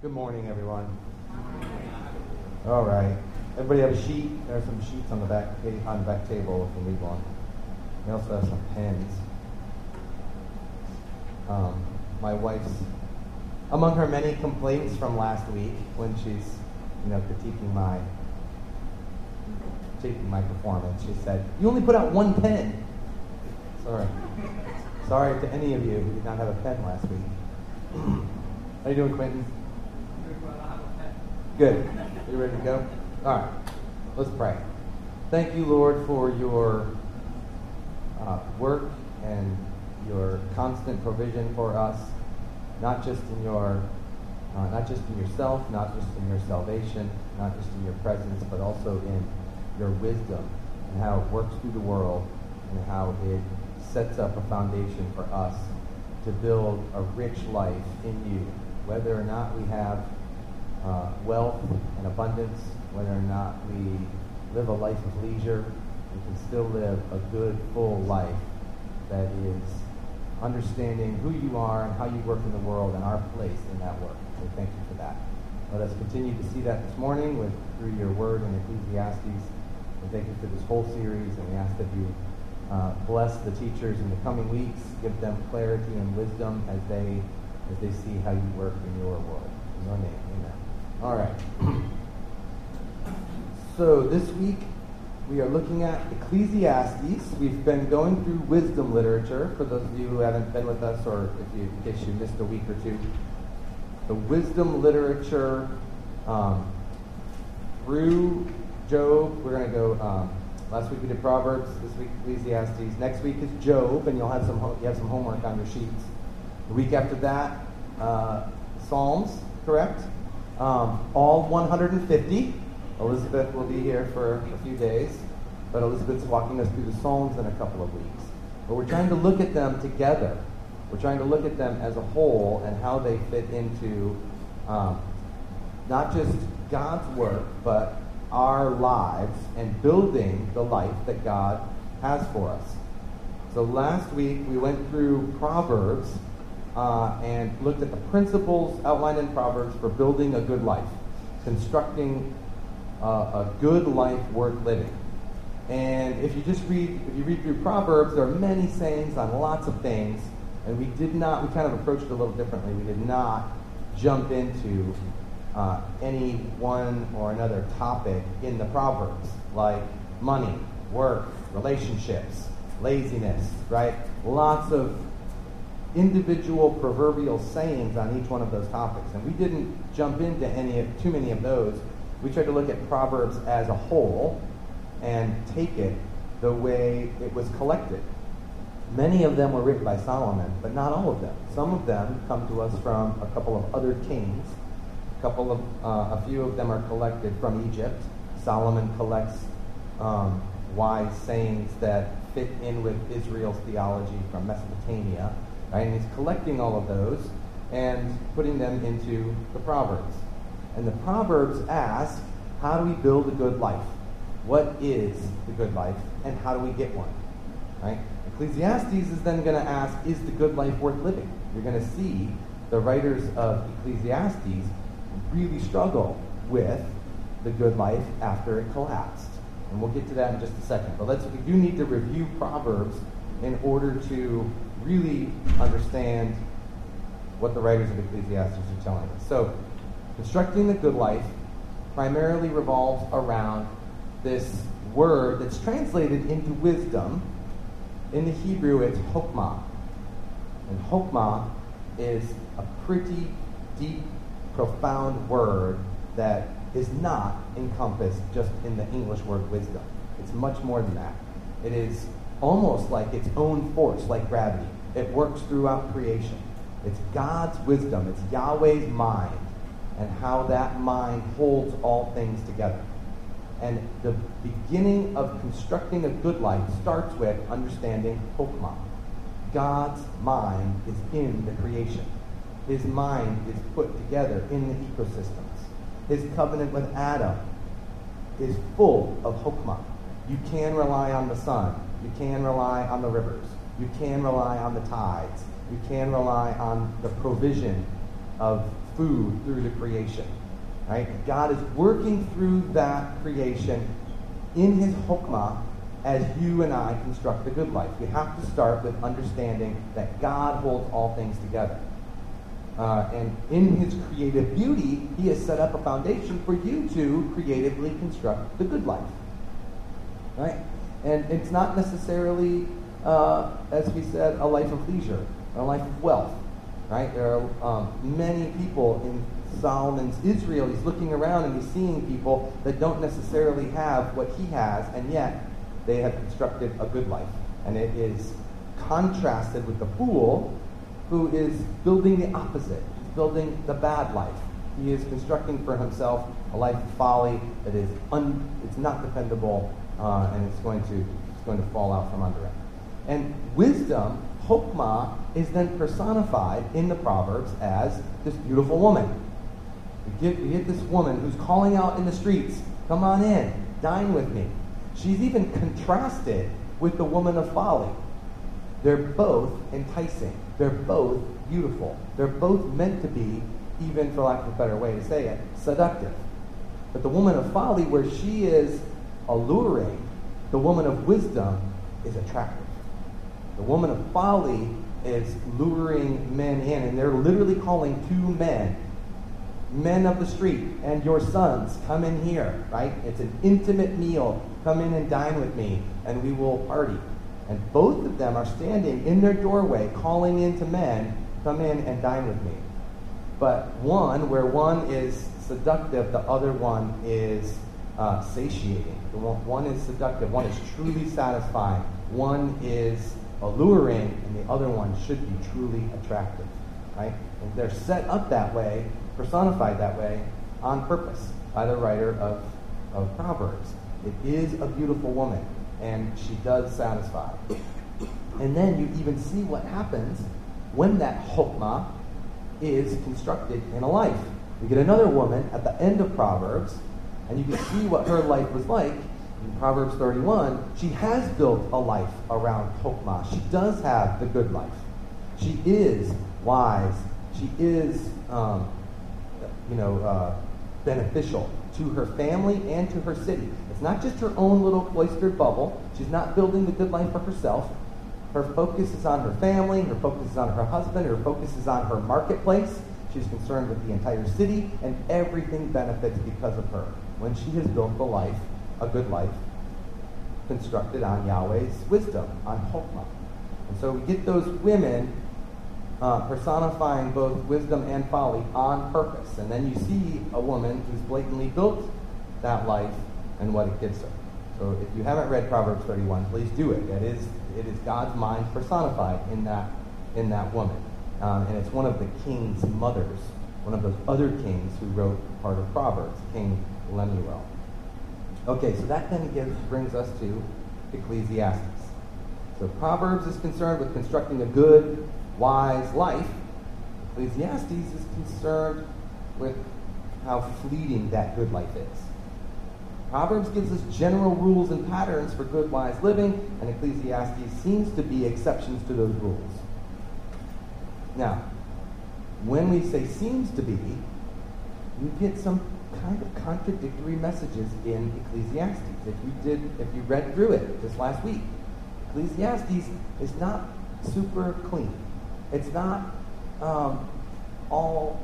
Good morning, everyone. All right. Everybody have a sheet? There are some sheets on the back on the back table if you need one. We also have some pens. Um, my wife's among her many complaints from last week when she's, you know, critiquing my critiquing my performance. She said, "You only put out one pen." Sorry. Sorry to any of you who did not have a pen last week. How you doing, Quentin? Good. Are you ready to go? All right. Let's pray. Thank you, Lord, for your uh, work and your constant provision for us, not just in your, uh, not just in yourself, not just in your salvation, not just in your presence, but also in your wisdom and how it works through the world and how it sets up a foundation for us to build a rich life in you, whether or not we have uh, wealth and abundance, whether or not we live a life of leisure, we can still live a good, full life that is understanding who you are and how you work in the world and our place in that work. So thank you for that. Let us continue to see that this morning with through your word in Ecclesiastes. And thank you for this whole series, and we ask that you uh, bless the teachers in the coming weeks, give them clarity and wisdom as they as they see how you work in your world. In your name, amen. All right. So this week we are looking at Ecclesiastes. We've been going through wisdom literature for those of you who haven't been with us, or if you, in case you missed a week or two. The wisdom literature um, through Job. We're going to go. Um, last week we did Proverbs. This week Ecclesiastes. Next week is Job, and you'll have some you have some homework on your sheets. The week after that, uh, Psalms. Correct. Um, all 150. Elizabeth will be here for a few days, but Elizabeth's walking us through the Psalms in a couple of weeks. But we're trying to look at them together. We're trying to look at them as a whole and how they fit into um, not just God's work, but our lives and building the life that God has for us. So last week we went through Proverbs uh, and looked at the principles outlined in Proverbs for building a good life, constructing uh, a good life worth living. And if you just read, if you read through Proverbs, there are many sayings on lots of things, and we did not, we kind of approached it a little differently. We did not jump into uh, any one or another topic in the Proverbs, like money, work, relationships, laziness, right? Lots of individual proverbial sayings on each one of those topics. And we didn't jump into any of, too many of those we tried to look at Proverbs as a whole and take it the way it was collected. Many of them were written by Solomon, but not all of them. Some of them come to us from a couple of other kings. A couple of, uh, a few of them are collected from Egypt. Solomon collects um, wise sayings that fit in with Israel's theology from Mesopotamia, right? And he's collecting all of those and putting them into the Proverbs. And the Proverbs ask, how do we build a good life? What is the good life, and how do we get one? Right? Ecclesiastes is then going to ask, is the good life worth living? You're going to see the writers of Ecclesiastes really struggle with the good life after it collapsed. And we'll get to that in just a second. But let's we do need to review Proverbs in order to really understand what the writers of Ecclesiastes are telling us. So Constructing the good life primarily revolves around this word that's translated into wisdom. In the Hebrew, it's hokmah. And hokmah is a pretty deep, profound word that is not encompassed just in the English word wisdom. It's much more than that. It is almost like its own force, like gravity. It works throughout creation. It's God's wisdom, it's Yahweh's mind and how that mind holds all things together. And the beginning of constructing a good life starts with understanding Hokmah. God's mind is in the creation. His mind is put together in the ecosystems. His covenant with Adam is full of Hokmah. You can rely on the sun. You can rely on the rivers. You can rely on the tides. You can rely on the provision of food through the creation. Right? God is working through that creation in his hokmah as you and I construct the good life. We have to start with understanding that God holds all things together. Uh, and in his creative beauty, he has set up a foundation for you to creatively construct the good life. Right? And it's not necessarily, uh, as we said, a life of leisure, a life of wealth. Right? There are um, many people in Solomon's Israel. He's looking around and he's seeing people that don't necessarily have what he has, and yet they have constructed a good life. And it is contrasted with the fool who is building the opposite. He's building the bad life. He is constructing for himself a life of folly that is un, it's not dependable uh, and it's going to it's going to fall out from under it. And wisdom, hokmah, is then personified in the Proverbs as this beautiful woman. You get, you get this woman who's calling out in the streets, "Come on in, dine with me." She's even contrasted with the woman of folly. They're both enticing. They're both beautiful. They're both meant to be, even for lack of a better way to say it, seductive. But the woman of folly, where she is alluring, the woman of wisdom is attractive. The woman of folly is luring men in, and they're literally calling two men, men of the street, and your sons, come in here, right? It's an intimate meal. Come in and dine with me, and we will party. And both of them are standing in their doorway, calling in to men, come in and dine with me. But one, where one is seductive, the other one is uh, satiating. One, one is seductive, one is truly satisfying, one is alluring, and the other one should be truly attractive. Right? And they're set up that way, personified that way, on purpose by the writer of, of Proverbs. It is a beautiful woman and she does satisfy. And then you even see what happens when that hokmah is constructed in a life. You get another woman at the end of Proverbs, and you can see what her life was like. In Proverbs 31, she has built a life around hokmah. She does have the good life. She is wise. She is, um, you know, uh, beneficial to her family and to her city. It's not just her own little cloistered bubble. She's not building the good life for herself. Her focus is on her family, her focus is on her husband, her focus is on her marketplace. She's concerned with the entire city, and everything benefits because of her. When she has built the life, a good life, constructed on Yahweh's wisdom, on Hokmah. And so we get those women uh, personifying both wisdom and folly on purpose. And then you see a woman who's blatantly built that life and what it gives her. So if you haven't read Proverbs 31, please do it. It is, it is God's mind personified in that, in that woman. Um, and it's one of the king's mothers, one of those other kings who wrote part of Proverbs, King Lemuel. Okay, so that then gives, brings us to Ecclesiastes. So Proverbs is concerned with constructing a good, wise life. Ecclesiastes is concerned with how fleeting that good life is. Proverbs gives us general rules and patterns for good, wise living, and Ecclesiastes seems to be exceptions to those rules. Now, when we say seems to be, you get some kind of contradictory messages in Ecclesiastes. If you did, if you read through it just last week, Ecclesiastes is not super clean. It's not um, all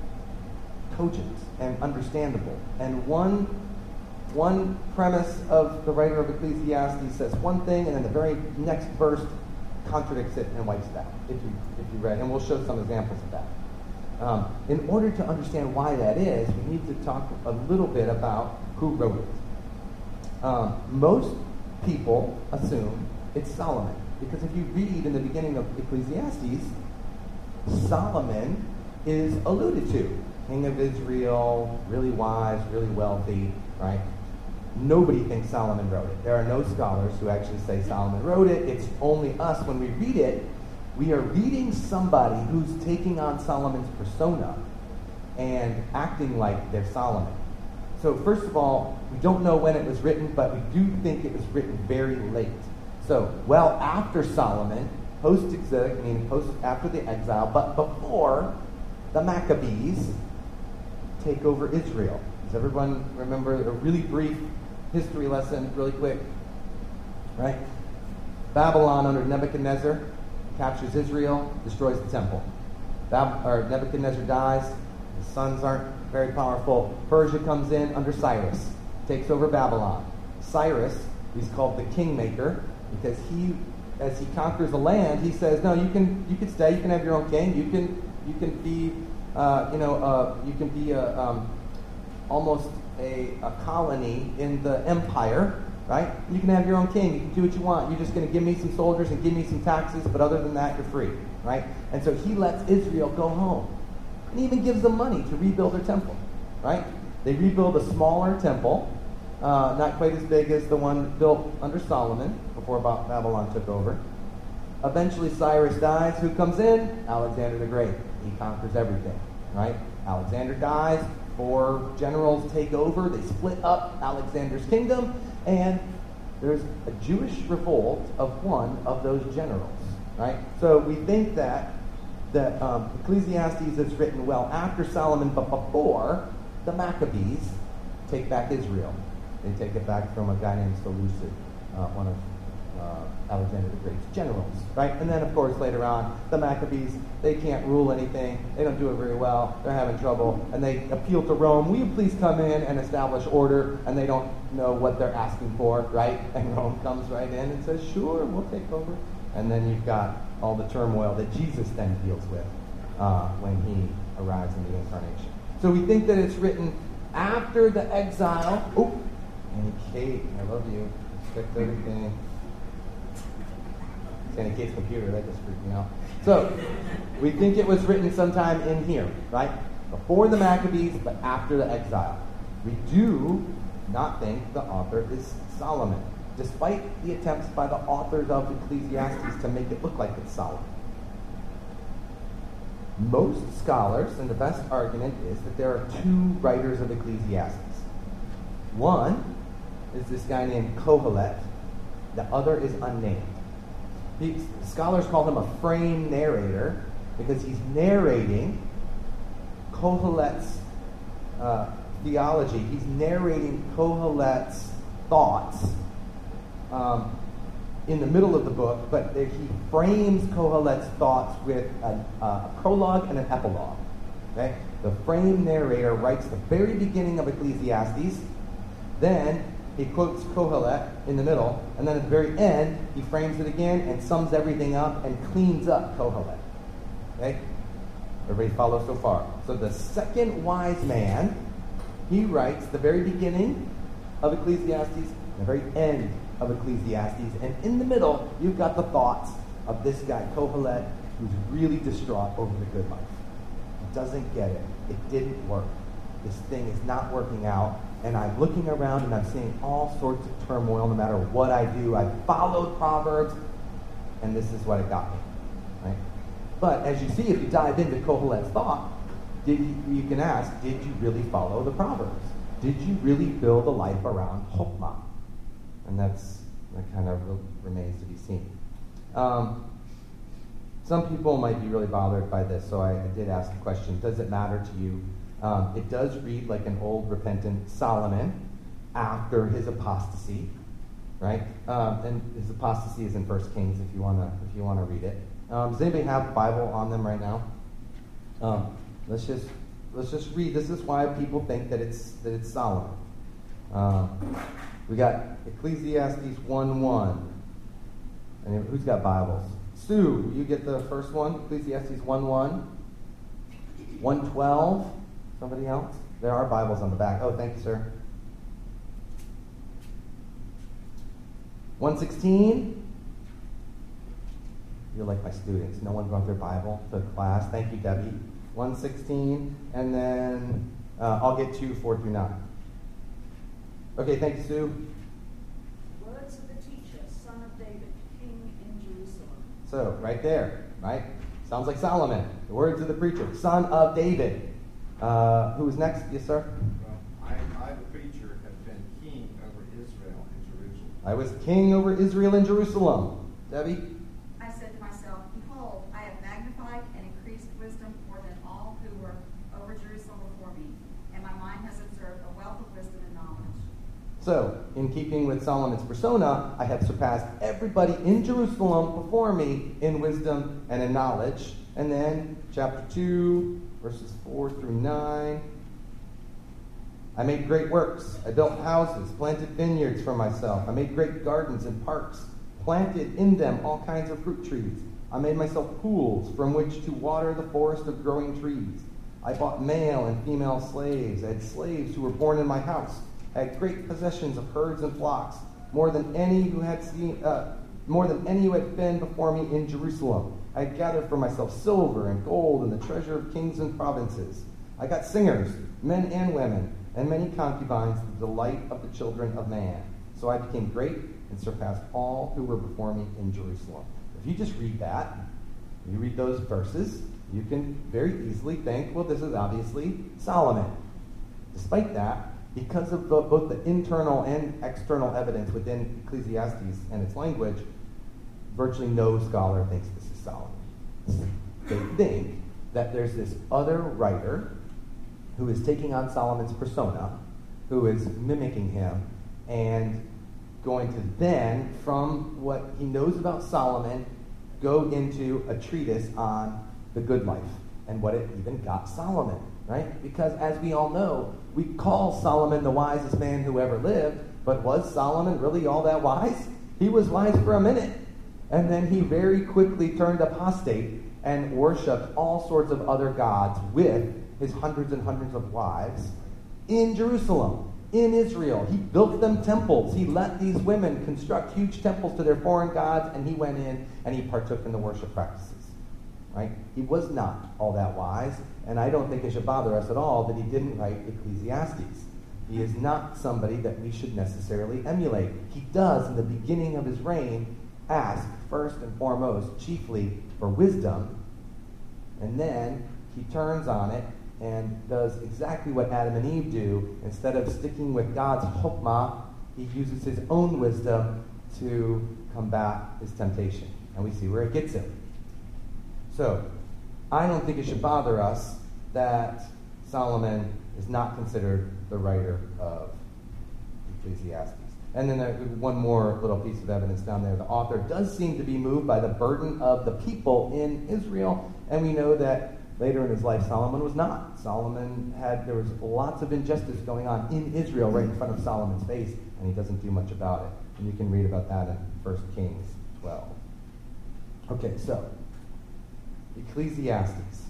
cogent and understandable. And one one premise of the writer of Ecclesiastes says one thing, and then the very next verse contradicts it and wipes it out, if you, if you read. And we'll show some examples of that. Um, in order to understand why that is, we need to talk a little bit about who wrote it. Um, most people assume it's Solomon, because if you read in the beginning of Ecclesiastes, Solomon is alluded to. King of Israel, really wise, really wealthy, right? Nobody thinks Solomon wrote it. There are no scholars who actually say Solomon wrote it. It's only us when we read it. We are reading somebody who's taking on Solomon's persona and acting like they're Solomon. So, first of all, we don't know when it was written, but we do think it was written very late. So, well after Solomon, post exilic, meaning post after the exile, but before the Maccabees, take over Israel. Does everyone remember a really brief history lesson, really quick? Right? Babylon under Nebuchadnezzar captures Israel, destroys the temple. Bab- or Nebuchadnezzar dies, the sons aren't very powerful. Persia comes in under Cyrus, takes over Babylon. Cyrus, he's called the kingmaker because he, as he conquers the land, he says, "No, you can you can stay. You can have your own king. You can you can be, uh, you know, uh, you can be a, um, almost a, a colony in the empire." Right? You can have your own king. You can do what you want. You're just going to give me some soldiers and give me some taxes, but other than that, you're free. Right? And so he lets Israel go home and even gives them money to rebuild their temple. Right? They rebuild a smaller temple, uh, not quite as big as the one built under Solomon before Babylon took over. Eventually, Cyrus dies. Who comes in? Alexander the Great. He conquers everything. Right? Alexander dies. Four generals take over. They split up Alexander's kingdom, and there's a Jewish revolt of one of those generals. Right? So we think that that um, Ecclesiastes is written well after Solomon, but before the Maccabees take back Israel. They take it back from a guy named Seleucid, uh, one of uh, Alexander the Great's generals, right? And then, of course, later on, the Maccabees, they can't rule anything. They don't do it very well. They're having trouble. And they appeal to Rome, will you please come in and establish order? And they don't know what they're asking for, right? And Rome comes right in and says, sure, we'll take over. And then you've got all the turmoil that Jesus then deals with uh, when he arrives in the incarnation. So we think that it's written after the exile. Oh, Annie Kate, I love you. Respect everything. Annie Kate's computer, that just freaked me out. So we think it was written sometime in here, right? Before the Maccabees, but after the exile. We do not think the author is Solomon despite the attempts by the authors of Ecclesiastes to make it look like it's Solomon. Most scholars, and the best argument is that there are two writers of Ecclesiastes. One is this guy named Kohelet, the other is unnamed. Scholars call him a frame narrator because he's narrating Kohelet's uh, theology. He's narrating Kohelet's thoughts um, in the middle of the book, but he frames Kohelet's thoughts with a, a prologue and an epilogue. Okay? The frame narrator writes the very beginning of Ecclesiastes, then he quotes Kohelet in the middle, and then at the very end, he frames it again and sums everything up and cleans up Kohelet. Okay? Everybody follow so far? So the second wise man, he writes the very beginning of Ecclesiastes, the very end of Ecclesiastes. And in the middle, you've got the thoughts of this guy, Kohelet, who's really distraught over the good life. He doesn't get it. It didn't work. This thing is not working out. And I'm looking around and I'm seeing all sorts of turmoil no matter what I do. I followed Proverbs, and this is what it got me. Right? But as you see, if you dive into Kohelet's thought, did you, you can ask, did you really follow the Proverbs? Did you really build a life around Chokmah? and that's that kind of remains to be seen. Um, some people might be really bothered by this, so I, I did ask the question: Does it matter to you? Um, it does read like an old repentant Solomon after his apostasy, right? Um, and his apostasy is in First Kings. If you wanna, if you wanna read it. Um, does anybody have Bible on them right now? Let's just let's just read. This is why people think that it's that it's Solomon. Um, we got Ecclesiastes 1 1. And who's got Bibles? Sue, you get the first one? Ecclesiastes 1 1. 112. Somebody else? There are Bibles on the back. Oh, thank you, sir. 116. You're like my students. No one brought their Bible to class. Thank you, Debbie. 116. And then uh, I'll get 2, 4 through 9. Okay, thank you, Sue. Words of the teacher, son of David, king in Jerusalem. So, right there, right? Sounds like Solomon. The words of the preacher, son of David. Uh, who's next? Yes, sir? Well, I, I, the preacher, have been king over Israel and Jerusalem. I was king over Israel and Jerusalem. Debbie? I said to myself, Behold, I have magnified and increased wisdom more than all who were over Jerusalem before me, and So, in keeping with Solomon's persona, I have surpassed everybody in Jerusalem before me in wisdom and in knowledge. And then, chapter 2, verses 4 through 9. I made great works. I built houses, planted vineyards for myself. I made great gardens and parks, planted in them all kinds of fruit trees. I made myself pools from which to water the forest of growing trees. I bought male and female slaves. I had slaves who were born in my house. I had great possessions of herds and flocks, more than any who had seen, uh, more than any who had been before me in Jerusalem. I gathered for myself silver and gold and the treasure of kings and provinces. I got singers, men and women, and many concubines, the delight of the children of man. So I became great and surpassed all who were before me in Jerusalem. If you just read that, you read those verses, you can very easily think, well, this is obviously Solomon. Despite that, because of the, both the internal and external evidence within Ecclesiastes and its language, virtually no scholar thinks this is Solomon. They think that there's this other writer who is taking on Solomon's persona, who is mimicking him, and going to then, from what he knows about Solomon, go into a treatise on the good life and what it even got Solomon right? Because as we all know, we call Solomon the wisest man who ever lived, but was Solomon really all that wise? He was wise for a minute. And then he very quickly turned apostate and worshiped all sorts of other gods with his hundreds and hundreds of wives in Jerusalem, in Israel. He built them temples. He let these women construct huge temples to their foreign gods, and he went in and he partook in the worship practices. Right? He was not all that wise, and I don't think it should bother us at all that he didn't write Ecclesiastes. He is not somebody that we should necessarily emulate. He does, in the beginning of his reign, ask first and foremost, chiefly for wisdom, and then he turns on it and does exactly what Adam and Eve do. Instead of sticking with God's chokmah, he uses his own wisdom to combat his temptation. And we see where it gets him. So, I don't think it should bother us that Solomon is not considered the writer of Ecclesiastes. And then one more little piece of evidence down there. The author does seem to be moved by the burden of the people in Israel, and we know that later in his life Solomon was not. Solomon had there was lots of injustice going on in Israel right in front of Solomon's face, and he doesn't do much about it. And you can read about that in 1 Kings 12. Okay, so Ecclesiastes.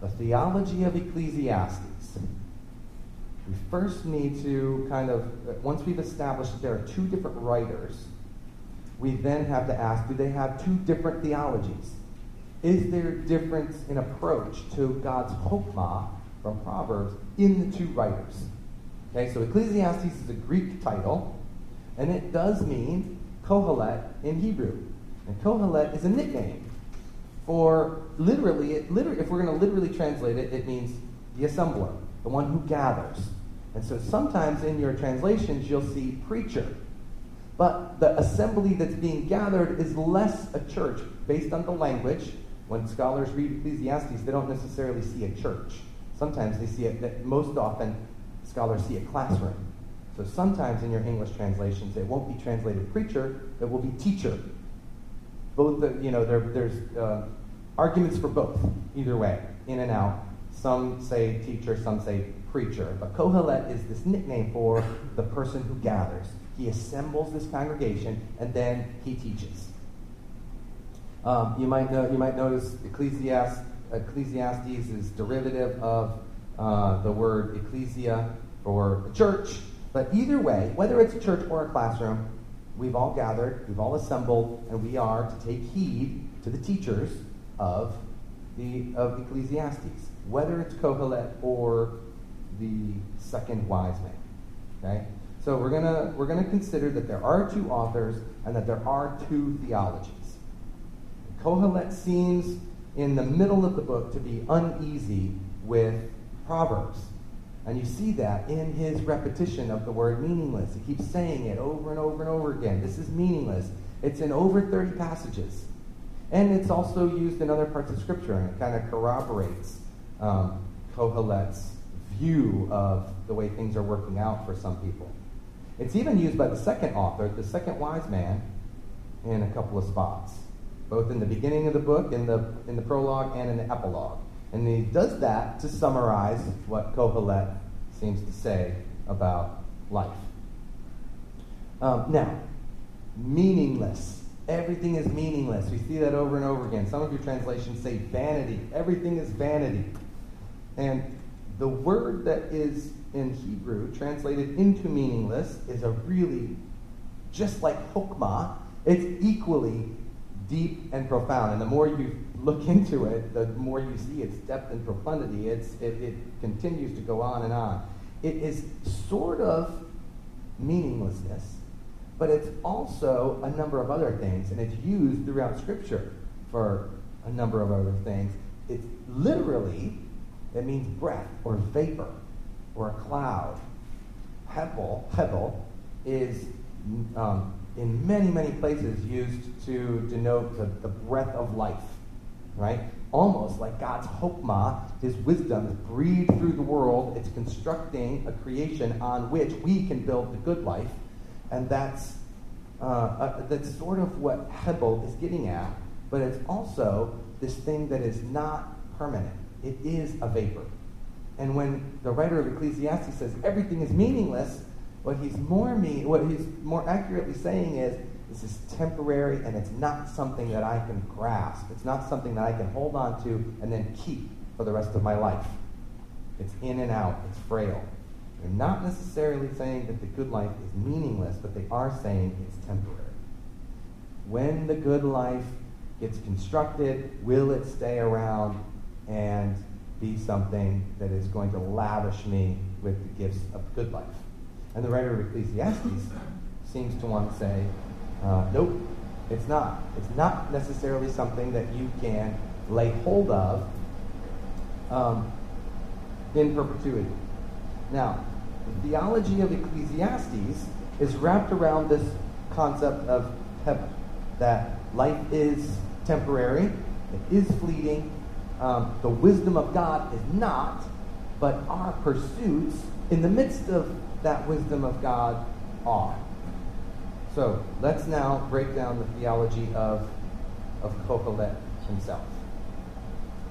The theology of Ecclesiastes. We first need to kind of, once we've established that there are two different writers, we then have to ask do they have two different theologies? Is there a difference in approach to God's chokmah from Proverbs in the two writers? Okay, so Ecclesiastes is a Greek title, and it does mean Kohelet in Hebrew. And Kohelet is a nickname or literally, it, literally if we're going to literally translate it, it means the assembler, the one who gathers. And so sometimes in your translations, you'll see preacher. But the assembly that's being gathered is less a church based on the language. When scholars read Ecclesiastes, they don't necessarily see a church. Sometimes they see it, that most often scholars see a classroom. So sometimes in your English translations, it won't be translated preacher, it will be teacher both the, you know there, there's uh, arguments for both either way in and out. Some say teacher some say preacher. But kohelet is this nickname for the person who gathers. He assembles this congregation and then he teaches. Um, you might know you might notice ecclesiastes, ecclesiastes is derivative of uh, the word ecclesia for church. But either way whether it's a church or a classroom we've all gathered, we've all assembled, and we are to take heed to the teachers of the of Ecclesiastes, whether it's Kohelet or the second wise man. Okay? So we're gonna we're gonna consider that there are two authors and that there are two theologies. Kohelet seems in the middle of the book to be uneasy with Proverbs. And you see that in his repetition of the word meaningless. He keeps saying it over and over and over again. This is meaningless. It's in over 30 passages. And it's also used in other parts of Scripture, and it kind of corroborates um, Kohelet's view of the way things are working out for some people. It's even used by the second author, the second wise man, in a couple of spots, both in the beginning of the book, in the, in the prologue, and in the epilogue. And he does that to summarize what Kohelet seems to say about life. Um, now, meaningless. Everything is meaningless. We see that over and over again. Some of your translations say vanity. Everything is vanity. And the word that is in Hebrew translated into meaningless is a really, just like chokmah, it's equally deep and profound. And the more you look into it, the more you see its depth and profundity. It's, it, it continues to go on and on. It is sort of meaninglessness, but it's also a number of other things, and it's used throughout Scripture for a number of other things. It's literally, it means breath or vapor or a cloud. Hebel, Hebel is um, in many, many places used to denote the, the breath of life, right? Almost like God's chokmah, his wisdom, is breathed through the world. It's constructing a creation on which we can build the good life. And that's, uh, uh, that's sort of what Hebel is getting at. But it's also this thing that is not permanent. It is a vapor. And when the writer of Ecclesiastes says everything is meaningless, what he's more mean, what he's more accurately saying is this is temporary and it's not something that I can grasp. It's not something that I can hold on to and then keep for the rest of my life. It's in and out. It's frail. They're not necessarily saying that the good life is meaningless, but they are saying it's temporary. When the good life gets constructed, will it stay around and be something that is going to lavish me with the gifts of good life? And the writer of Ecclesiastes seems to want to say, uh, nope, it's not. It's not necessarily something that you can lay hold of um, in perpetuity. Now, the theology of Ecclesiastes is wrapped around this concept of Hebel, that life is temporary, it is fleeting, um, the wisdom of God is not, but our pursuits in the midst of that wisdom of God are. So let's now break down the theology of, of Kohelet himself.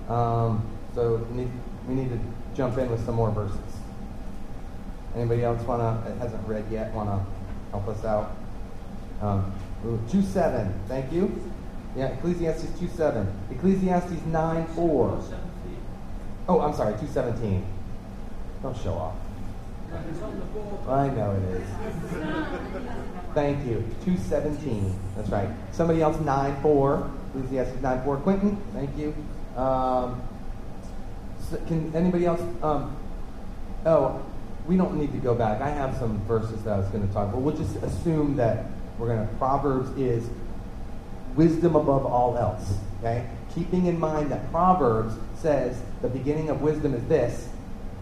Um, so we need, we need to jump in with some more verses. Anybody else want to, hasn't read yet, want to help us out? Um, 2 7, thank you. Yeah, Ecclesiastes 2 7. Ecclesiastes 9 4. Oh, I'm sorry, 217. Don't show off. I know it is. Thank you. 217. That's right. Somebody else, 9 4. Ecclesiastes 9 4. Quentin, thank you. Um, so can anybody else? Um, oh, we don't need to go back. I have some verses that I was going to talk about. We'll just assume that we're going to. Proverbs is wisdom above all else. Okay? Keeping in mind that Proverbs says the beginning of wisdom is this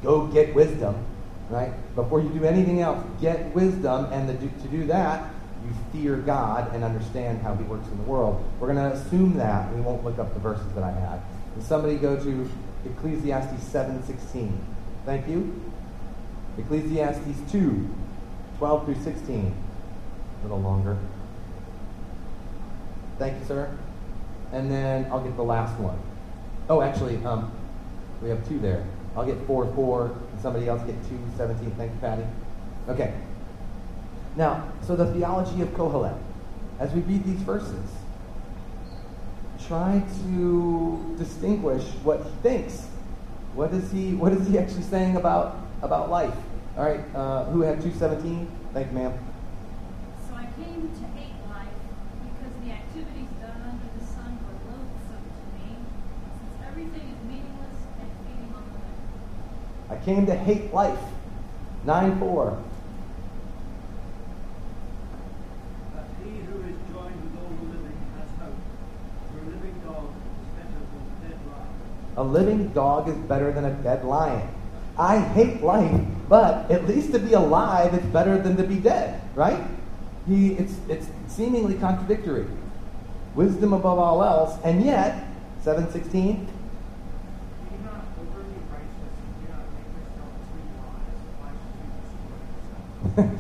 go get wisdom right? Before you do anything else, get wisdom, and the, to do that, you fear God and understand how He works in the world. We're going to assume that. We won't look up the verses that I had. Can somebody go to Ecclesiastes 7:16? Thank you. Ecclesiastes 2, 12 through 16. A little longer. Thank you, sir. And then I'll get the last one. Oh, actually, um, we have two there. I'll get 4 4, and somebody else get 2 17. Thank you, Patty. Okay. Now, so the theology of Kohelet. As we read these verses, try to distinguish what he thinks. What is he, what is he actually saying about, about life? All right, uh, who had 217? Thank you, ma'am. So I came to hate life because the activities done under the sun were loathsome to me, since everything is meaningless and feeding on the living. I came to hate life. 9 4. But he who is joined with all the living has hope. For a living dog is better than a dead lion. A living dog is better than a dead lion. I hate life, but at least to be alive is better than to be dead, right? He, it's, it's seemingly contradictory. Wisdom above all else, and yet, 716, Be not overly righteous, and do not make yourself too wise, lest you destroy yourself.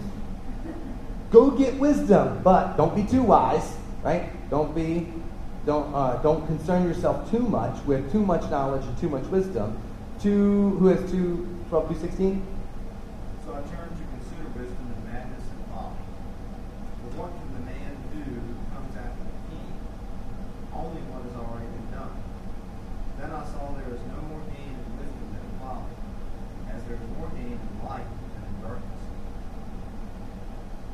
Go get wisdom, but don't be too wise, right? Don't be, don't, uh, don't concern yourself too much with too much knowledge and too much wisdom. To, who has two, 12 through 16? So I turned to consider wisdom and madness and folly. For what can the man do who comes after the king? Only what has already been done. Then I saw there is no more gain in wisdom than in folly, as there is more gain in light than in darkness.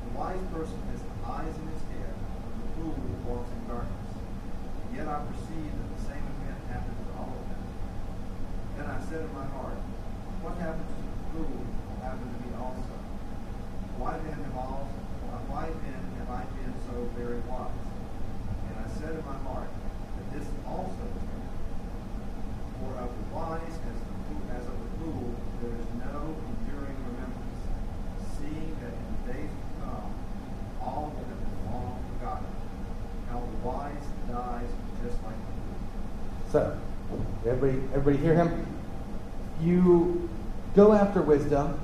The wise person has eyes in his head, but the fool walks in darkness. Yet I perceive that the same event happens to all of them. Then I said in my heart, What happens to the fool will happen to me also. Why then have all, why then have I been so very wise? And I said in my heart that this also is true. For of the wise as, the fool, as of the fool there is no enduring remembrance, seeing that in the days to come all will have been long forgotten. How the wise dies just like the fool. So, everybody, everybody hear him? You go after wisdom.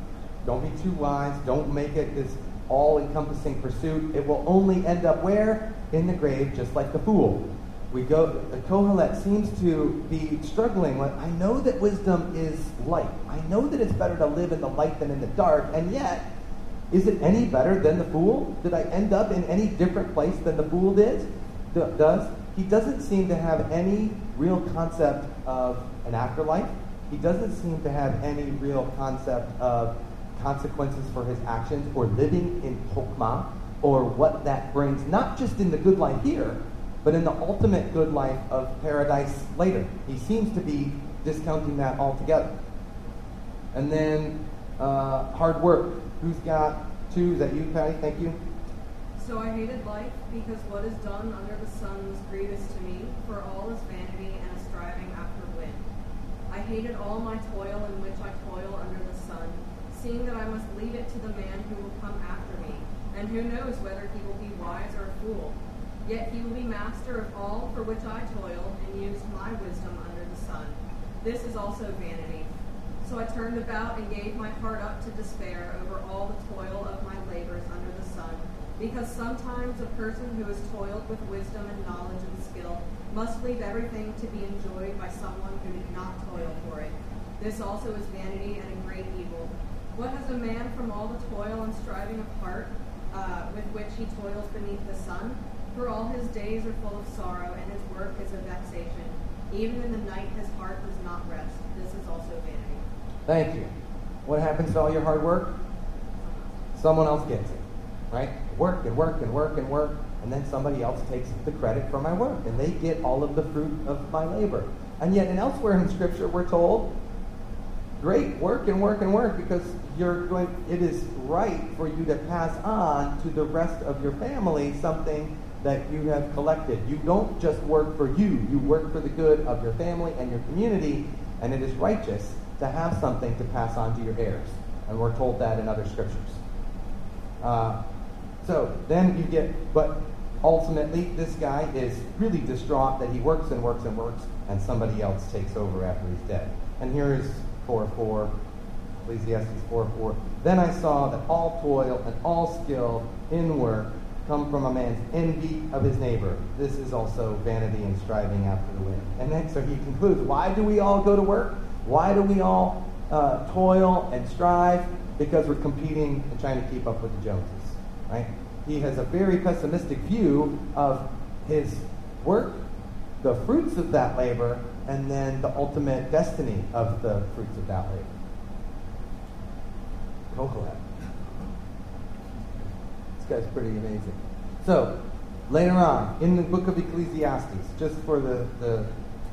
Don't be too wise. Don't make it this all-encompassing pursuit. It will only end up where? In the grave, just like the fool. We go. The Kohelet seems to be struggling with. I know that wisdom is light. I know that it's better to live in the light than in the dark. And yet, is it any better than the fool? Did I end up in any different place than the fool did? Does he doesn't seem to have any real concept of an afterlife. He doesn't seem to have any real concept of consequences for his actions or living in Hokmah or what that brings, not just in the good life here, but in the ultimate good life of paradise later. He seems to be discounting that altogether. And then uh, hard work. Who's got two? Is that you, Patty? Thank you. So I hated life because what is done under the sun was grievous to me, for all is vanity and a striving after wind. I hated all my toil in which I toil under the sun, seeing that I must leave it to the man who will come after me, and who knows whether he will be wise or a fool. Yet he will be master of all for which I toil, and use my wisdom under the sun. This is also vanity. So I turned about and gave my heart up to despair over all the toil of my labors under the sun, because sometimes a person who has toiled with wisdom and knowledge and skill must leave everything to be enjoyed by someone who did not toil for it. This also is vanity and a great evil. What has a man from all the toil and striving of heart uh, with which he toils beneath the sun? For all his days are full of sorrow, and his work is a vexation. Even in the night his heart does not rest. This is also vanity. Thank you. What happens to all your hard work? Someone else gets it, right? Work and work and work and work, and then somebody else takes the credit for my work, and they get all of the fruit of my labor. And yet, and elsewhere in Scripture, we're told, great, work and work and work, because you're going. It is right for you to pass on to the rest of your family something that you have collected. You don't just work for you; you work for the good of your family and your community, and it is righteous to have something to pass on to your heirs. And we're told that in other scriptures. Uh, so then you get, but ultimately, this guy is really distraught that he works and works and works, and somebody else takes over after he's dead. And here is 4 4, Ecclesiastes 4 4. Then I saw that all toil and all skill in work come from a man's envy of his neighbor. This is also vanity and striving after the wind. And then so he concludes, why do we all go to work? Why do we all uh, toil and strive? Because we're competing and trying to keep up with the Joneses, right? He has a very pessimistic view of his work, the fruits of that labor, and then the ultimate destiny of the fruits of that labor. Kohelet. This guy's pretty amazing. So, later on, in the book of Ecclesiastes, just for the, the,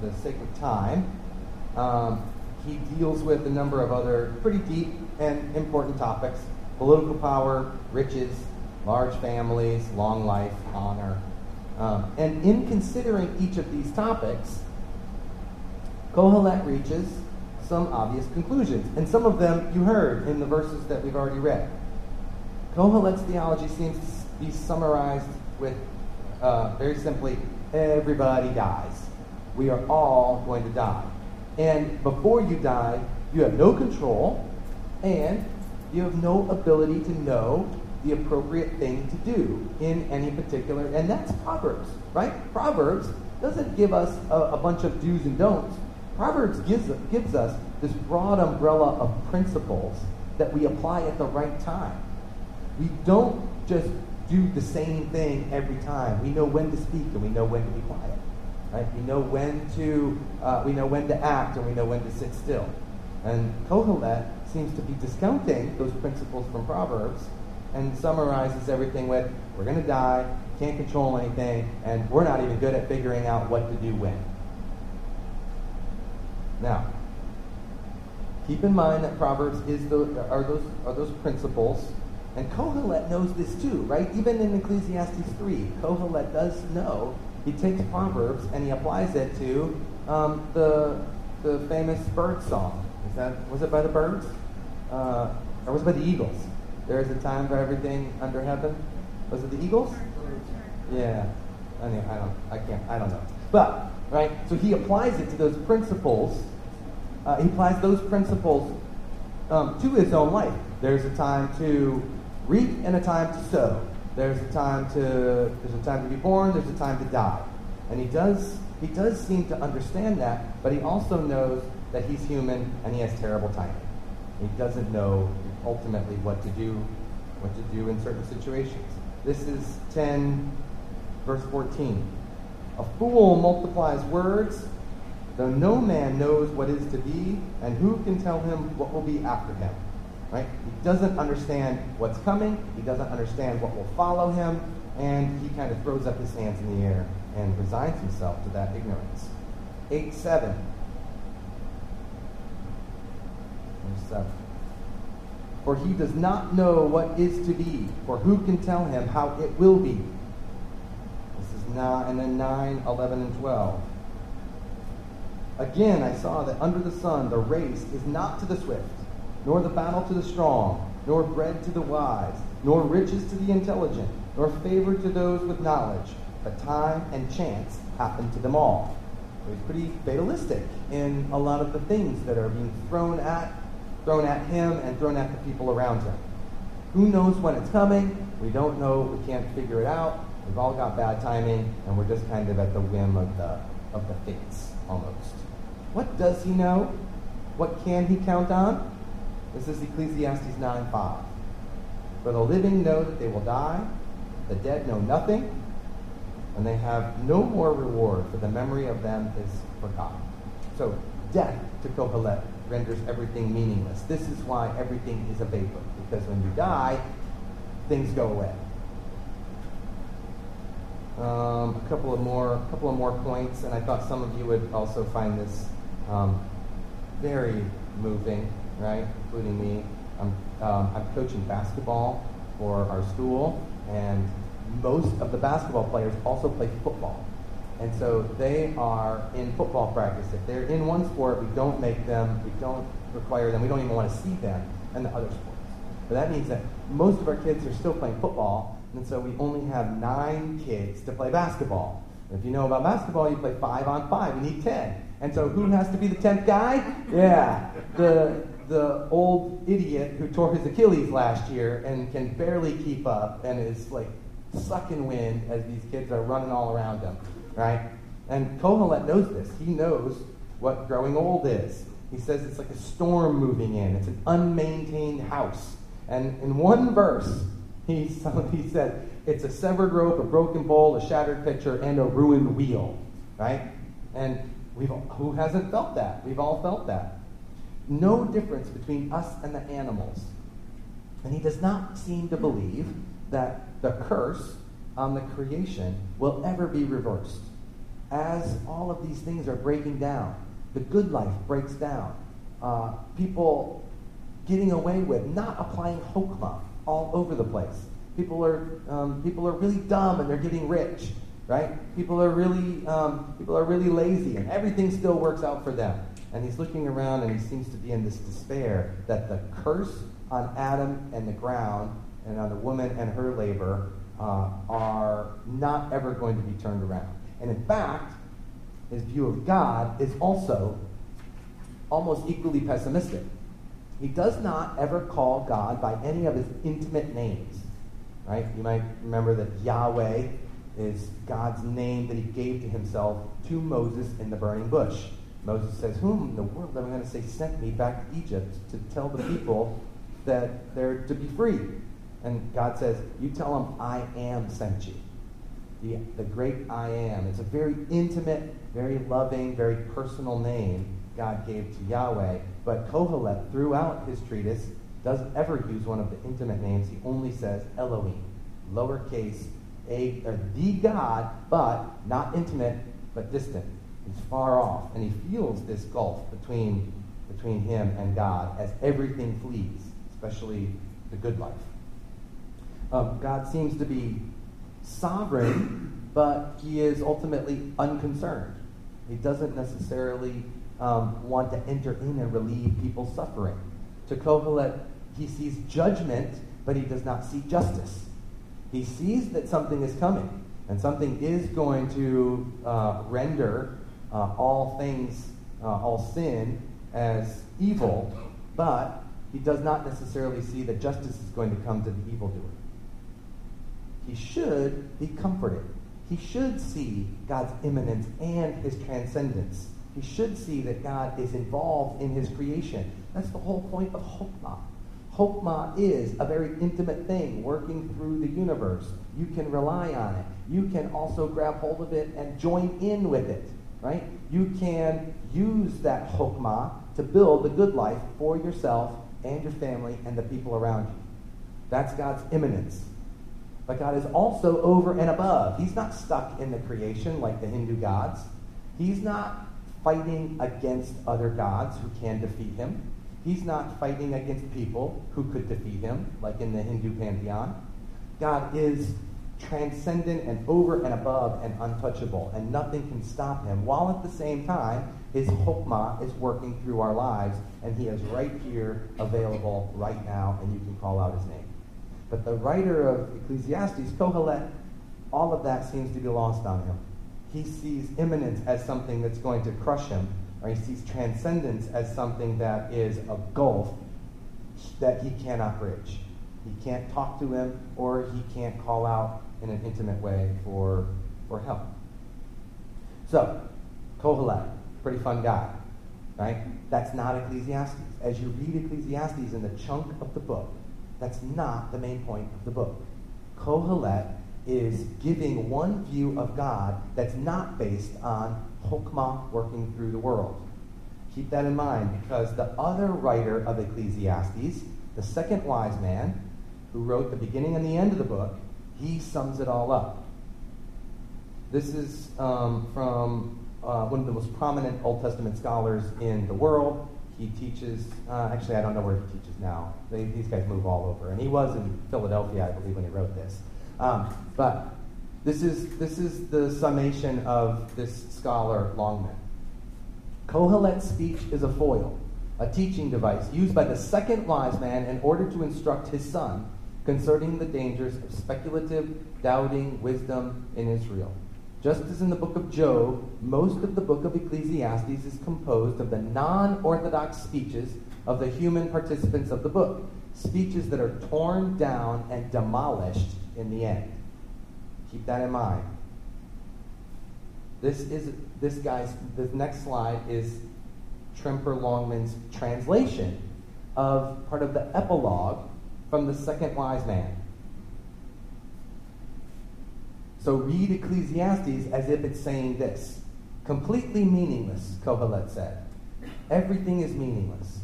the sake of time, um, he deals with a number of other pretty deep and important topics political power, riches, large families, long life, honor. Um, and in considering each of these topics, Kohelet reaches some obvious conclusions. And some of them you heard in the verses that we've already read. Kohelet's theology seems to be summarized with uh, very simply everybody dies. We are all going to die. And before you die, you have no control and you have no ability to know the appropriate thing to do in any particular, and that's Proverbs, right? Proverbs doesn't give us a, a bunch of do's and don'ts. Proverbs gives, gives us this broad umbrella of principles that we apply at the right time. We don't just do the same thing every time. We know when to speak and we know when to be quiet. Right? We know when to uh, we know when to act and we know when to sit still. And Kohelet seems to be discounting those principles from Proverbs and summarizes everything with we're going to die, can't control anything, and we're not even good at figuring out what to do when. Now, keep in mind that Proverbs is the, are those are those principles, and Kohelet knows this too, right? Even in Ecclesiastes three, Kohelet does know. He takes Proverbs and he applies it to um, the the famous bird song. Is that was it by the Byrds, uh, or was it by the eagles? There is a time for everything under heaven. Was it the eagles? Yeah. Anyway, I don't. I can't. I don't know. But right. So he applies it to those principles. Uh, he applies those principles um, to his own life. There's a time to reap and a time to sow. There's a time to there's a time to be born. There's a time to die. And he does he does seem to understand that, but he also knows that he's human and he has terrible timing. He doesn't know ultimately what to do, what to do in certain situations. This is 10, verse 14. A fool multiplies words, though no man knows what is to be, and who can tell him what will be after him? Right? He doesn't understand what's coming, he doesn't understand what will follow him, and he kind of throws up his hands in the air and resigns himself to that ignorance. 8 7. Verse 7. For he does not know what is to be, for who can tell him how it will be? This is 9, and then 9, 11, and 12. Again, I saw that under the sun the race is not to the swift, nor the battle to the strong, nor bread to the wise, nor riches to the intelligent, nor favor to those with knowledge, but time and chance happen to them all. So he's pretty fatalistic in a lot of the things that are being thrown at thrown at him and thrown at the people around him. Who knows when it's coming? We don't know. We can't figure it out. We've all got bad timing, and we're just kind of at the whim of the of the fates almost. What does he know? What can he count on? This is Ecclesiastes 9 5. For the living know that they will die, the dead know nothing, and they have no more reward, for the memory of them is forgotten. So, death to Kohelet renders everything meaningless. This is why everything is a vapor, because when you die, things go away. Um, a couple of more, a couple of more points, and I thought some of you would also find this um, very moving, right? Including me. I'm, um, I'm coaching basketball for our school, and most of the basketball players also play football. And so they are in football practice. If they're in one sport, we don't make them, we don't require them, we don't even want to see them in the other sports. But that means that most of our kids are still playing football, and so we only have nine kids to play basketball. If you know about basketball, you play five on five. You need ten. And so who has to be the tenth guy? Yeah, the the old idiot who tore his Achilles last year and can barely keep up and is like sucking wind as these kids are running all around him, right? And Kohelet knows this. He knows what growing old is. He says it's like a storm moving in. It's an unmaintained house. And in one verse, he, he said, it's a severed rope, a broken bowl, a shattered pitcher, and a ruined wheel, right? And we've who hasn't felt that? We've all felt that. No difference between us and the animals. And he does not seem to believe that the curse on the creation will ever be reversed. As all of these things are breaking down, the good life breaks down. Uh, people getting away with not applying chokmah all over the place. People are um, people are really dumb and they're getting rich, right? People are really um, people are really lazy and everything still works out for them. And he's looking around and he seems to be in this despair that the curse on Adam and the ground and on the woman and her labor uh, are not ever going to be turned around. And in fact, his view of God is also almost equally pessimistic. He does not ever call God by any of his intimate names. right? You might remember that Yahweh is God's name that he gave to himself to Moses in the burning bush. Moses says, Whom in the world am I going to say sent me back to Egypt to tell the people that they're to be free? And God says, You tell them, I am sent you. The, the great I am. It's a very intimate, very loving, very personal name God gave to Yahweh. But Kohelet, throughout his treatise, doesn't ever use one of the intimate names. He only says Elohim, lowercase a, or the God, but not intimate, but distant. He's far off, and he feels this gulf between, between him and God as everything flees, especially the good life. Um, God seems to be sovereign, but he is ultimately unconcerned. He doesn't necessarily um, want to enter in and relieve people's suffering. To Kohelet, he sees judgment, but he does not see justice. He sees that something is coming, and something is going to uh, render uh, all things, uh, all sin, as evil, but he does not necessarily see that justice is going to come to the evildoer. He should be comforted. He should see God's immanence and his transcendence. He should see that God is involved in his creation. That's the whole point of Chokmah. Chokmah is a very intimate thing working through the universe. You can rely on it. You can also grab hold of it and join in with it, right? You can use that Chokmah to build the good life for yourself and your family and the people around you. That's God's immanence. But God is also over and above. He's not stuck in the creation like the Hindu gods. He's not fighting against other gods who can defeat him. He's not fighting against people who could defeat him, like in the Hindu pantheon. God is transcendent and over and above and untouchable, and nothing can stop him, while at the same time, his chokmah is working through our lives, and he is right here available right now, and you can call out his name. But the writer of Ecclesiastes, Kohelet, all of that seems to be lost on him. He sees immanence as something that's going to crush him, or he sees transcendence as something that is a gulf that he cannot bridge. He can't talk to him, or he can't call out in an intimate way for, for help. So, Kohelet, pretty fun guy, right? That's not Ecclesiastes. As you read Ecclesiastes in the chunk of the book, that's not the main point of the book. Kohelet is giving one view of God that's not based on Chokmah working through the world. Keep that in mind because the other writer of Ecclesiastes, the second wise man, who wrote the beginning and the end of the book, he sums it all up. This is um, from uh, one of the most prominent Old Testament scholars in the world. He teaches, uh, actually, I don't know where he teaches now. They, these guys move all over. And he was in Philadelphia, I believe, when he wrote this. Um, but this is, this is the summation of this scholar, Longman. Kohelet's speech is a foil, a teaching device used by the second wise man in order to instruct his son concerning the dangers of speculative, doubting wisdom in Israel. Just as in the book of Job, most of the book of Ecclesiastes is composed of the non orthodox speeches of the human participants of the book, speeches that are torn down and demolished in the end. Keep that in mind. This is this guy's the next slide is Tremper Longman's translation of part of the epilogue from the second wise man. So read Ecclesiastes as if it's saying this. Completely meaningless, Kohelet said. Everything is meaningless.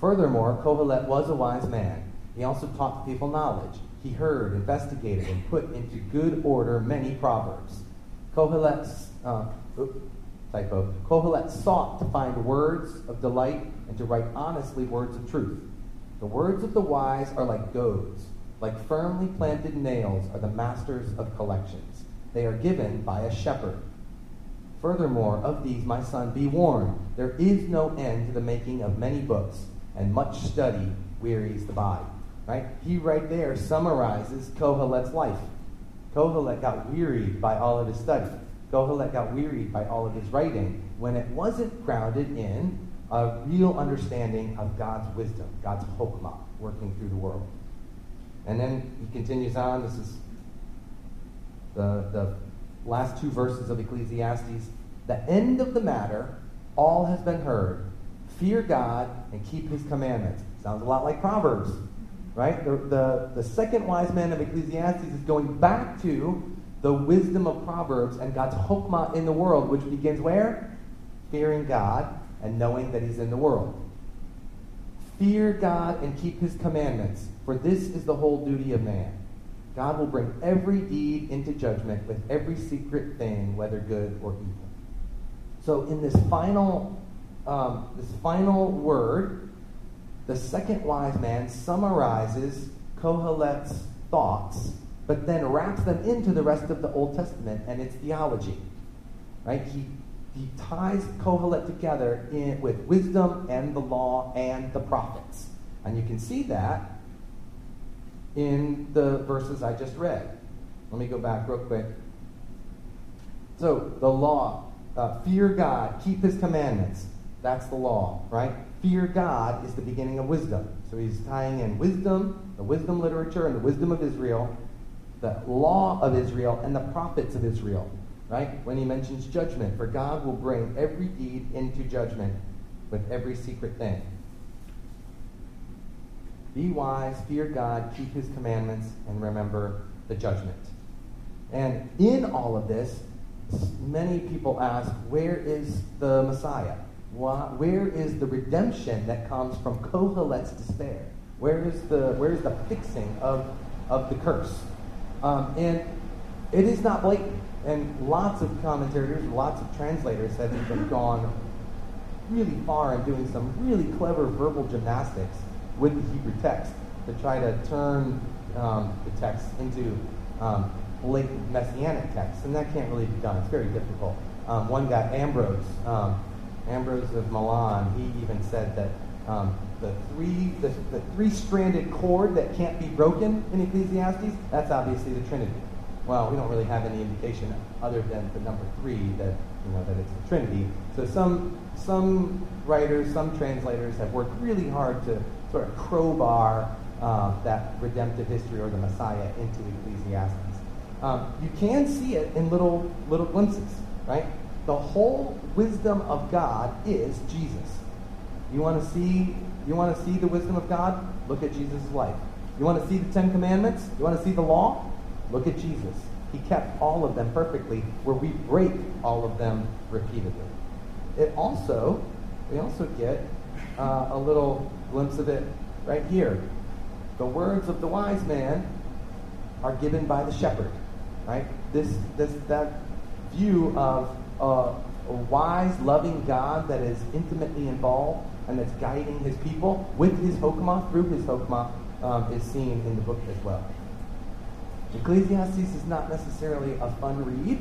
Furthermore, Kohelet was a wise man. He also taught people knowledge. He heard, investigated, and put into good order many proverbs. Kohelet, uh, typo, Kohelet sought to find words of delight and to write honestly words of truth. The words of the wise are like goads, like firmly planted nails are the masters of collections. They are given by a shepherd. Furthermore, of these, my son, be warned. There is no end to the making of many books, and much study wearies the body. Right? He right there summarizes Kohelet's life. Kohelet got wearied by all of his study. Kohelet got wearied by all of his writing when it wasn't grounded in a real understanding of God's wisdom, God's chokmah working through the world. And then he continues on. This is the, the last two verses of Ecclesiastes. The end of the matter, all has been heard. Fear God and keep his commandments. Sounds a lot like Proverbs, right? The, the, the second wise man of Ecclesiastes is going back to the wisdom of Proverbs and God's hokmah in the world, which begins where? Fearing God and knowing that he's in the world. Fear God and keep his commandments, for this is the whole duty of man. God will bring every deed into judgment with every secret thing, whether good or evil. So in this final, um, this final word, the second wise man summarizes Kohelet's thoughts, but then wraps them into the rest of the Old Testament and its theology. Right? He he ties Kohelet together in, with wisdom and the law and the prophets. And you can see that in the verses I just read. Let me go back real quick. So, the law, uh, fear God, keep his commandments. That's the law, right? Fear God is the beginning of wisdom. So he's tying in wisdom, the wisdom literature, and the wisdom of Israel, the law of Israel, and the prophets of Israel right? When he mentions judgment, for God will bring every deed into judgment with every secret thing. Be wise, fear God, keep his commandments, and remember the judgment. And in all of this, many people ask, where is the Messiah? Where is the redemption that comes from Kohelet's despair? Where is the, where is the fixing of, of the curse? Um, and it is not blatant. And lots of commentators, lots of translators have even gone really far in doing some really clever verbal gymnastics with the Hebrew text to try to turn um, the text into um, blatant messianic text. And that can't really be done. It's very difficult. Um, one guy, Ambrose, um, Ambrose of Milan, he even said that um, the three the, the three stranded cord that can't be broken in Ecclesiastes, that's obviously the Trinity well, we don't really have any indication other than the number three that you know that it's the Trinity. So some some writers, some translators have worked really hard to sort of crowbar uh, that redemptive history or the Messiah into Ecclesiastes. Um, you can see it in little little glimpses, right? The whole wisdom of God is Jesus. You want to see you want to see the wisdom of God? Look at Jesus' life. You want to see the Ten Commandments? You want to see the law? Look at Jesus. He kept all of them perfectly, where we break all of them repeatedly. It also, we also get uh, a little glimpse of it right here. The words of the wise man are given by the shepherd, right? This, this, that view of a wise, loving God that is intimately involved and that's guiding his people with his hokmah, through his hokmah, um, is seen in the book as well. Ecclesiastes is not necessarily a fun read,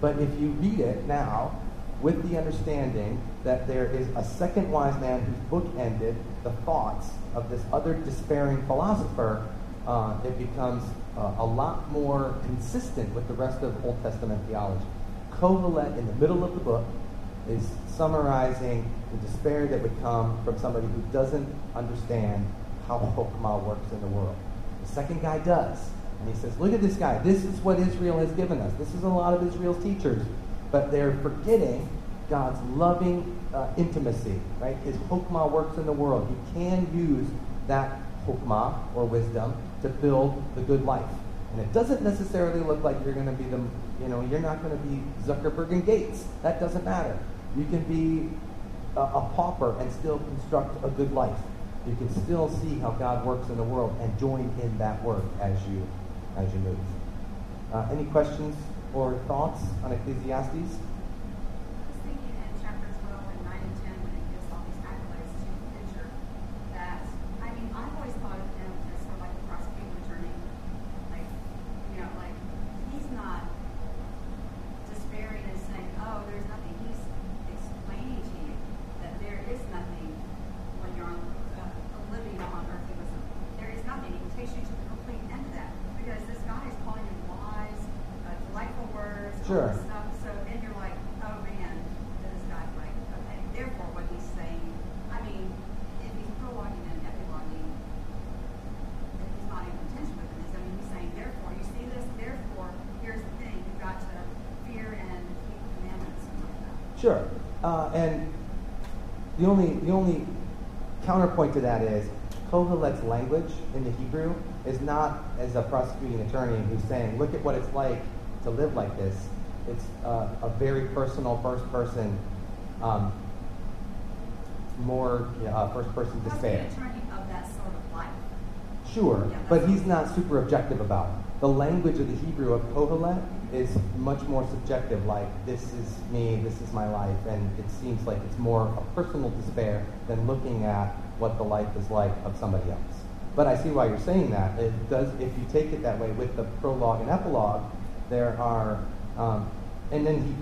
but if you read it now with the understanding that there is a second wise man who book ended the thoughts of this other despairing philosopher, uh, it becomes uh, a lot more consistent with the rest of Old Testament theology. Kohelet, in the middle of the book, is summarizing the despair that would come from somebody who doesn't understand how Chokmah works in the world. The second guy does. And he says, Look at this guy. This is what Israel has given us. This is a lot of Israel's teachers. But they're forgetting God's loving uh, intimacy, right? His hokmah works in the world. He can use that hokmah or wisdom to build the good life. And it doesn't necessarily look like you're going to be the, you know, you're not going to be Zuckerberg and Gates. That doesn't matter. You can be a, a pauper and still construct a good life. You can still see how God works in the world and join in that work as you as you move. Uh, any questions or thoughts on Ecclesiastes? and all Sure. this stuff. So then you're like, oh man, this guy's like, okay, therefore what he's saying, I mean, if he's prologuing and epiloguing, if he's not in contention with this, I mean, he's saying, therefore, you see this, therefore, here's the thing, you've got to fear and keep commandments and like that. Sure. Uh, and the only the only counterpoint to that is Kohelet's language in the Hebrew is not as a prosecuting attorney who's saying, look at what it's like to live like this." It's uh, a very personal, first person, um, more uh, first person despair. of that sort of life. Sure, Yeah, but he's not super objective about it. The language of the Hebrew of Kohelet is much more subjective, like, this is me, this is my life, and it seems like it's more a personal despair than looking at what the life is like of somebody else. But I see why you're saying that. It does, if you take it that way with the prologue and epilogue, there are, um, and then he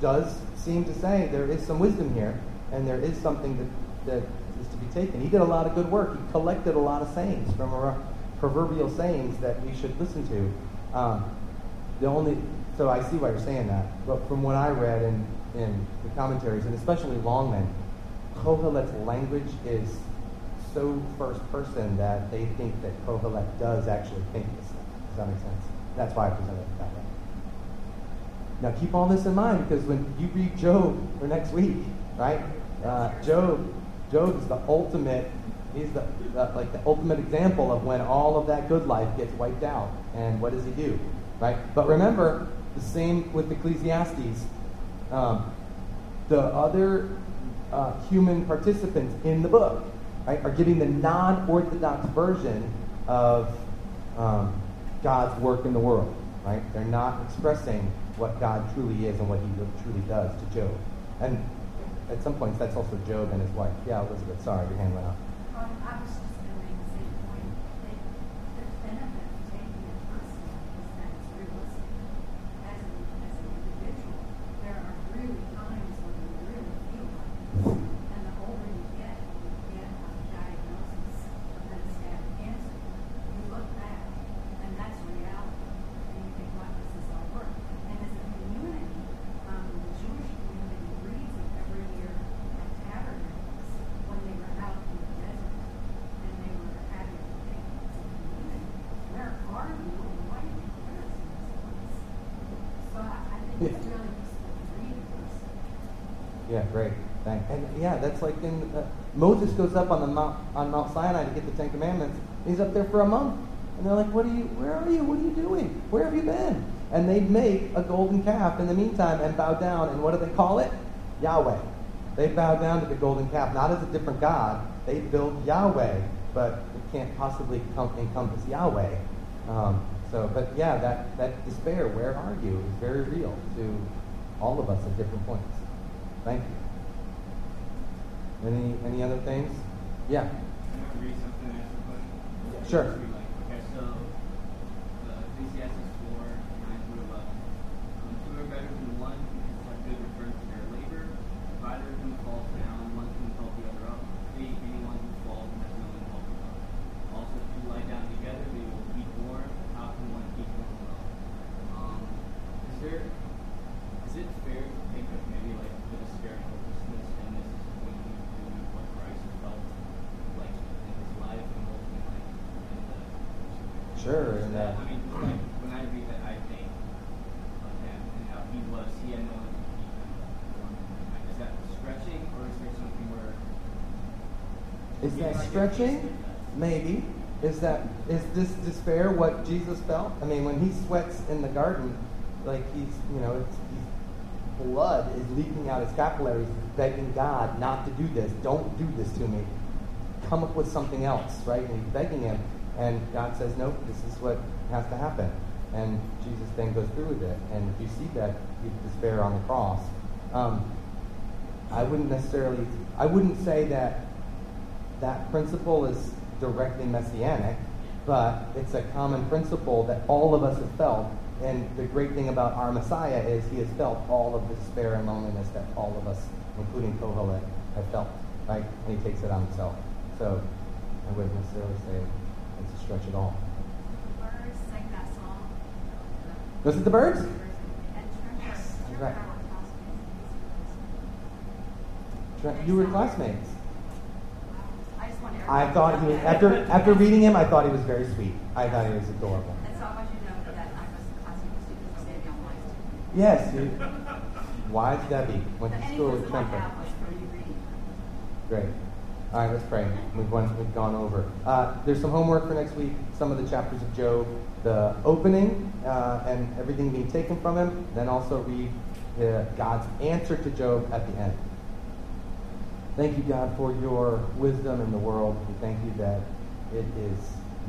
does seem to say there is some wisdom here, and there is something that, that is to be taken. He did a lot of good work. He collected a lot of sayings from our proverbial sayings that we should listen to. Um, the only, so I see why you're saying that. But from what I read in, in the commentaries, and especially Longman, Kohelet's language is so first person that they think that Kohelet does actually think this. Does that make sense? That's why I presented it that way. Now keep all this in mind because when you read Job for next week, right? Uh, Job, Job is the ultimate. He's the, the like the ultimate example of when all of that good life gets wiped out. And what does he do, right? But remember, the same with Ecclesiastes. Um, the other uh, human participants in the book, right, are giving the non-orthodox version of um, God's work in the world, right? They're not expressing what God truly is and what He truly does to Job. And at some points, that's also Job and his wife. Yeah, Elizabeth. Sorry, your hand went up. Um, I was just going to make the same point. that The benefit of taking it personal is that it's realistic. As an, as an individual, there are really times when you really feel like this. And the older you get, when you get a diagnosis of metastatic cancer, you look back, and that's reality. And you think, wow, this is our work. And as a community, um, the Jewish community reads it every year at tabernacles when they were out in the desert and they were having picnics as a community. Where are you and why did you put us in this place? So I, I think it's Yeah. really useful to read this. Yeah, great. Thanks. And yeah, that's like in uh, Moses goes up on the Mount on Mount Sinai to get the Ten Commandments. He's up there for a month, and they're like, "What are you? Where are you? What are you doing? Where have you been?" And they make a golden calf in the meantime and bow down. And what do they call it? Yahweh. They bow down to the golden calf, not as a different god. They build Yahweh, but it can't possibly encompass Yahweh. Um, so, but yeah, that, that despair, where are you, is very real to all of us at different points. Thank you. Any any other things? Yeah. Can I read something and ask a question? Sure. Just read, like, Okay, so uh, Ecclesiastes 4, 9 through 11. Um, two are better than one because have good return for their labor. Neither of them falls down, one can help the other up. Three, anyone who falls has no one help him up. Also, if two lie down together, they will keep warm. How can one keep warm well? Um, is there, is it fair to think of maybe like the despair and hopelessness in this when you do what Christ felt like in his life and ultimately like in the Sure, Is and, that- uh, I mean, like when I read that, I think of him and how he was. He had no one to keep him warm. Like, is that stretching, or is there something where? Is Yeah, that like, stretching? Maybe. Is that is this despair what Jesus felt? I mean, when he sweats in the garden, like he's you know, it's, he's, blood is leaking out his capillaries, begging God not to do this. Don't do this to me. Come up with something else, right? And he's begging him, and God says, "Nope, this is what has to happen." And Jesus then goes through with it, and if you see that despair on the cross. Um, I wouldn't necessarily, I wouldn't say that that principle is directly messianic, but it's a common principle that all of us have felt. And the great thing about our Messiah is he has felt all of the despair and loneliness that all of us, including Kohelet, have felt, right? And he takes it on himself. So I wouldn't necessarily say it's a stretch at all. Byrds sang that song. Was it the Byrds? And Trent, Yes, right. and I were classmates. Trent, you were classmates. I just want I everybody thought he was, after, after reading him, I thought he was very sweet. I thought he was adorable. And so I want you to know that I was classmate with students of Savion High School. Yes, you, Wise Debbie went to school with Tremper. Great. All right, let's pray. We've, went, we've gone over. Uh, there's some homework for next week. Some of the chapters of Job, the opening uh, and everything being taken from him. Then also read uh, God's answer to Job at the end. Thank you, God, for your wisdom in the world. We thank you that it is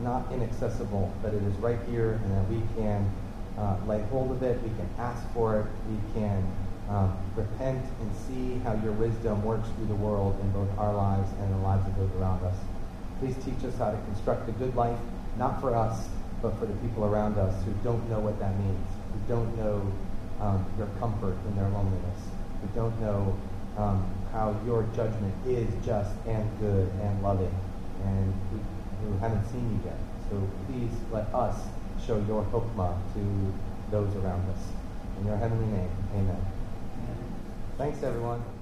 not inaccessible, but it is right here, and that we can uh, lay hold of it. We can ask for it. We can um, repent and see how your wisdom works through the world in both our lives and the lives of those around us. Please teach us how to construct a good life, not for us, but for the people around us who don't know what that means, who don't know um, your comfort in their loneliness, who don't know um, how your judgment is just and good and loving, and we, who haven't seen you yet. So please let us show your hokmah to those around us. In your heavenly name, amen. Thanks, everyone.